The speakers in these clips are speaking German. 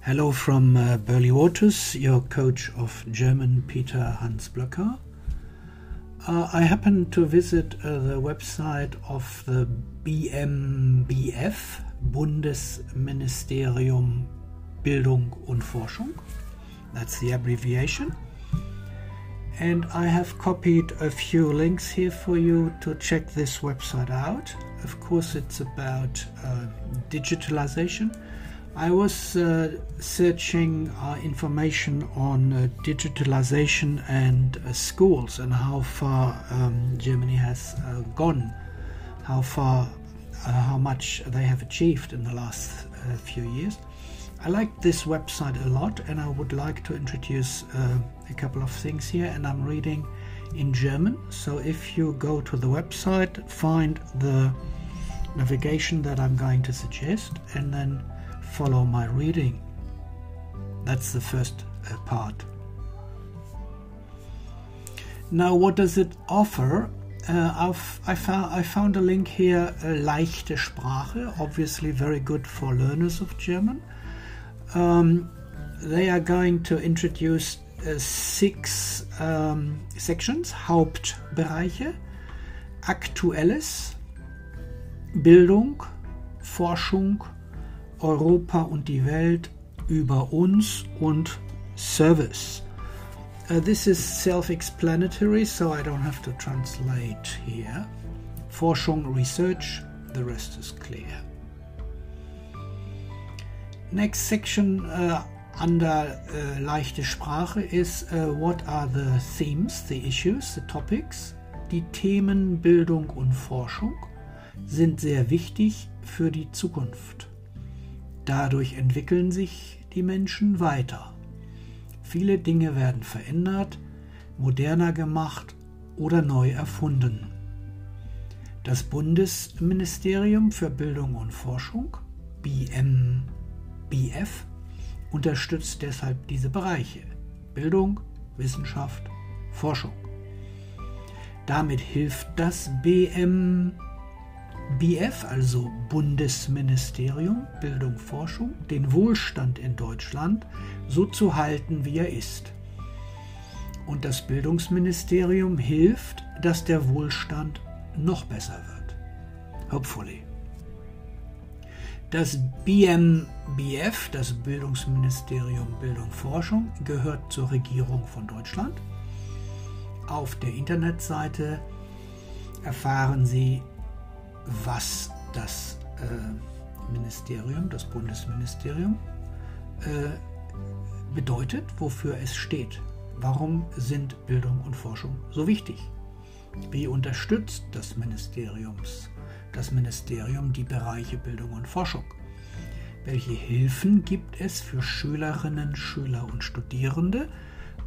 Hello from uh, Burley Waters, your coach of German, Peter Hans Blöcker. Uh, I happened to visit uh, the website of the BMBF, Bundesministerium Bildung und Forschung. That's the abbreviation. And I have copied a few links here for you to check this website out. Of course, it's about uh, digitalization I was uh, searching uh, information on uh, digitalization and uh, schools and how far um, Germany has uh, gone, how far, how much they have achieved in the last few years. I like this website a lot and I would like to introduce a couple of things here. And I'm reading in German, so if you go to the website, find the navigation that I'm going to suggest, and then follow my reading. That's the first uh, part. Now, what does it offer? Uh, I, found, I found a link here, uh, leichte Sprache, obviously very good for learners of German. Um, they are going to introduce uh, six um, sections, Hauptbereiche, Aktuelles, Bildung, Forschung, Europa und die Welt, über uns und Service. Uh, this is self-explanatory, so I don't have to translate here. Forschung, research, the rest is clear. Next section uh, under uh, leichte Sprache is uh, what are the themes, the issues, the topics. Die Themen Bildung und Forschung sind sehr wichtig für die Zukunft. Dadurch entwickeln sich die Menschen weiter. Viele Dinge werden verändert, moderner gemacht oder neu erfunden. Das Bundesministerium für Bildung und Forschung, BMBF, unterstützt deshalb diese Bereiche Bildung, Wissenschaft, Forschung. Damit hilft das BMBF BF, also Bundesministerium Bildung Forschung, den Wohlstand in Deutschland so zu halten, wie er ist. Und das Bildungsministerium hilft, dass der Wohlstand noch besser wird. Hopefully. Das BMBF, das Bildungsministerium Bildung Forschung, gehört zur Regierung von Deutschland. Auf der Internetseite erfahren Sie was das äh, Ministerium, das Bundesministerium, äh, bedeutet, wofür es steht. Warum sind Bildung und Forschung so wichtig? Wie unterstützt das Ministeriums, das Ministerium die Bereiche Bildung und Forschung? Welche Hilfen gibt es für Schülerinnen, Schüler und Studierende?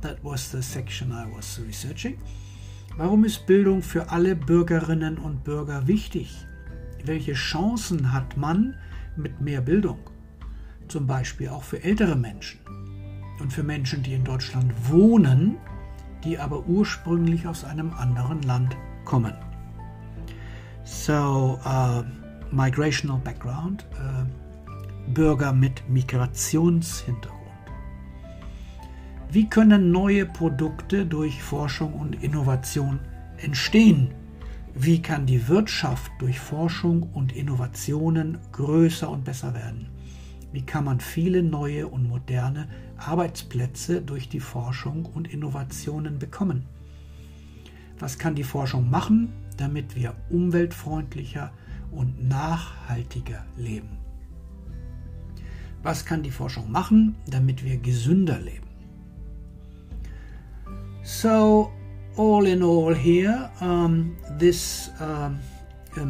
That was the section I was researching. Warum ist Bildung für alle Bürgerinnen und Bürger wichtig? Welche Chancen hat man mit mehr Bildung? Zum Beispiel auch für ältere Menschen und für Menschen, die in Deutschland wohnen, die aber ursprünglich aus einem anderen Land kommen. So, uh, migrational background, uh, Bürger mit Migrationshintergrund. Wie können neue Produkte durch Forschung und Innovation entstehen? Wie kann die Wirtschaft durch Forschung und Innovationen größer und besser werden? Wie kann man viele neue und moderne Arbeitsplätze durch die Forschung und Innovationen bekommen? Was kann die Forschung machen, damit wir umweltfreundlicher und nachhaltiger leben? Was kann die Forschung machen, damit wir gesünder leben? So, all in all, here, um, this um,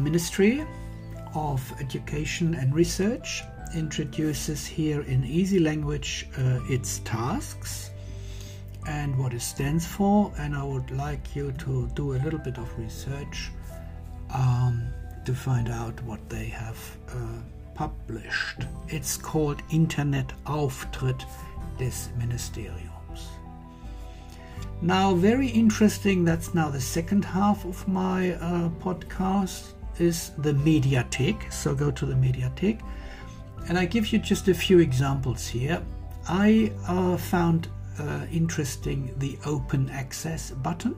Ministry of Education and Research introduces here in easy language uh, its tasks and what it stands for. And I would like you to do a little bit of research um, to find out what they have uh, published. It's called Internet Auftritt des Ministeriums. Now, very interesting, that's now the second half of my uh, podcast. is the Mediathek. So go to the Mediathek. And I give you just a few examples here. I uh, found uh, interesting the open access button.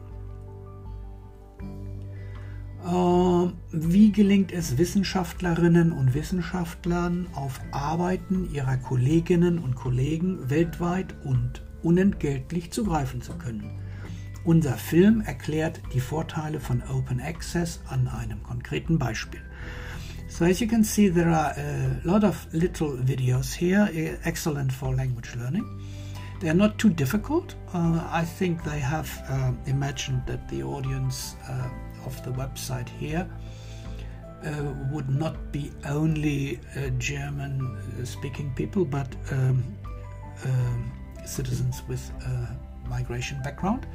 Uh, wie gelingt es Wissenschaftlerinnen und Wissenschaftlern auf Arbeiten ihrer Kolleginnen und Kollegen weltweit und unentgeltlich zugreifen zu können? Unser Film erklärt die Vorteile von Open Access an einem konkreten Beispiel. So as you can see, there are a lot of little videos here, eh, excellent for language learning. They're not too difficult. Uh, I think they have uh, imagined that the audience uh, of the website here uh, would not be only uh, German uh, speaking people, but um, um, citizens with migration background.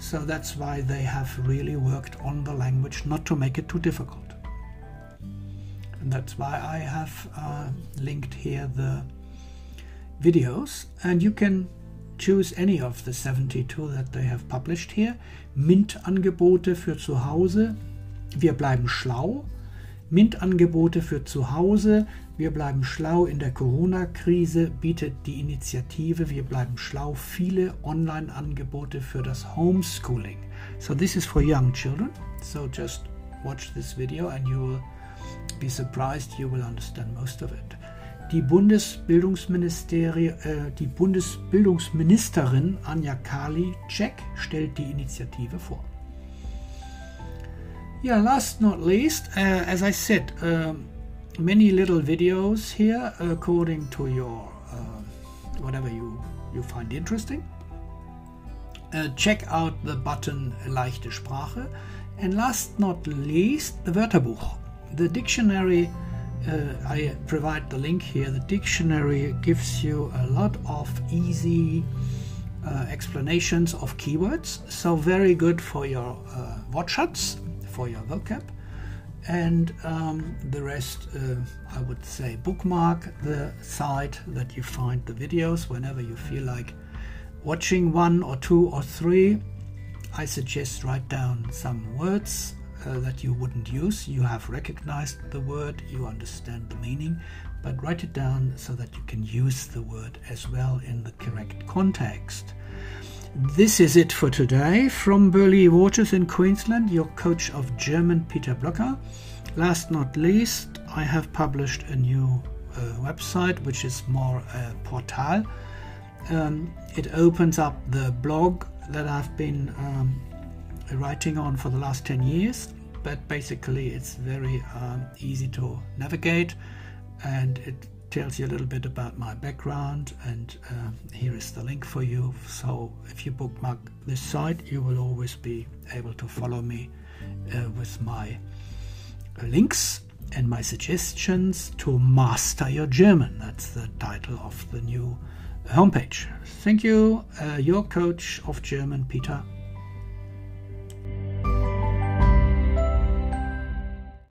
So that's why they have really worked on the language not to make it too difficult. And that's why I have linked here the videos and you can choose any of the 72 that they have published here. MINT-Angebote für zu Hause. Wir bleiben schlau. MINT-Angebote für zu Hause. Wir bleiben schlau in der Corona-Krise bietet die Initiative Wir bleiben schlau viele Online-Angebote für das Homeschooling. So this is for young children. So just watch this video and you will be surprised, you will understand most of it. Die, Bundesbildungsministerin, äh, die Bundesbildungsministerin Anja Kali Czech stellt die Initiative vor. Yeah, last not least, uh, as I said, um, many little videos here according to your uh, whatever you you find interesting. Uh, check out the button Leichte Sprache, and last not least, the Wörterbuch. The dictionary. Uh, I provide the link here. The dictionary gives you a lot of easy uh, explanations of keywords, so very good for your uh, Wortschatz, for your vocab. And um, the rest uh, I would say bookmark the site that you find the videos. Whenever you feel like watching one or two or three I suggest write down some words uh, that you wouldn't use you have recognized the word you understand the meaning but write it down so that you can use the word as well in the correct context this is it for today. From Burley Waters in Queensland, your coach of German, Peter Blocker. Last not least, I have published a new uh, website, which is more a portal. Um, it opens up the blog that I've been um, writing on for the last 10 years, but basically it's very um, easy to navigate and it tells you a little bit about my background and uh, here is the link for you. So if you bookmark this site you will always be able to follow me uh, with my uh, links and my suggestions to master your German. That's the title of the new homepage. Thank you. Uh, your coach of German Peter